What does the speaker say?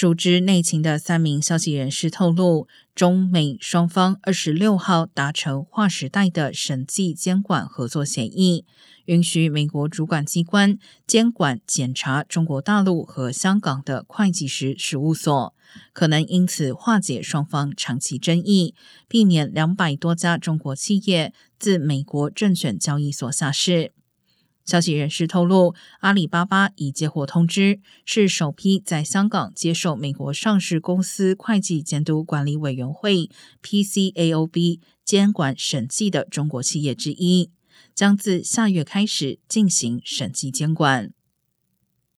熟知内情的三名消息人士透露，中美双方二十六号达成划时代的审计监管合作协议，允许美国主管机关监管检查中国大陆和香港的会计师事务所，可能因此化解双方长期争议，避免两百多家中国企业自美国证券交易所下市。消息人士透露，阿里巴巴已接获通知，是首批在香港接受美国上市公司会计监督管理委员会 （PCAOB） 监管审计的中国企业之一，将自下月开始进行审计监管。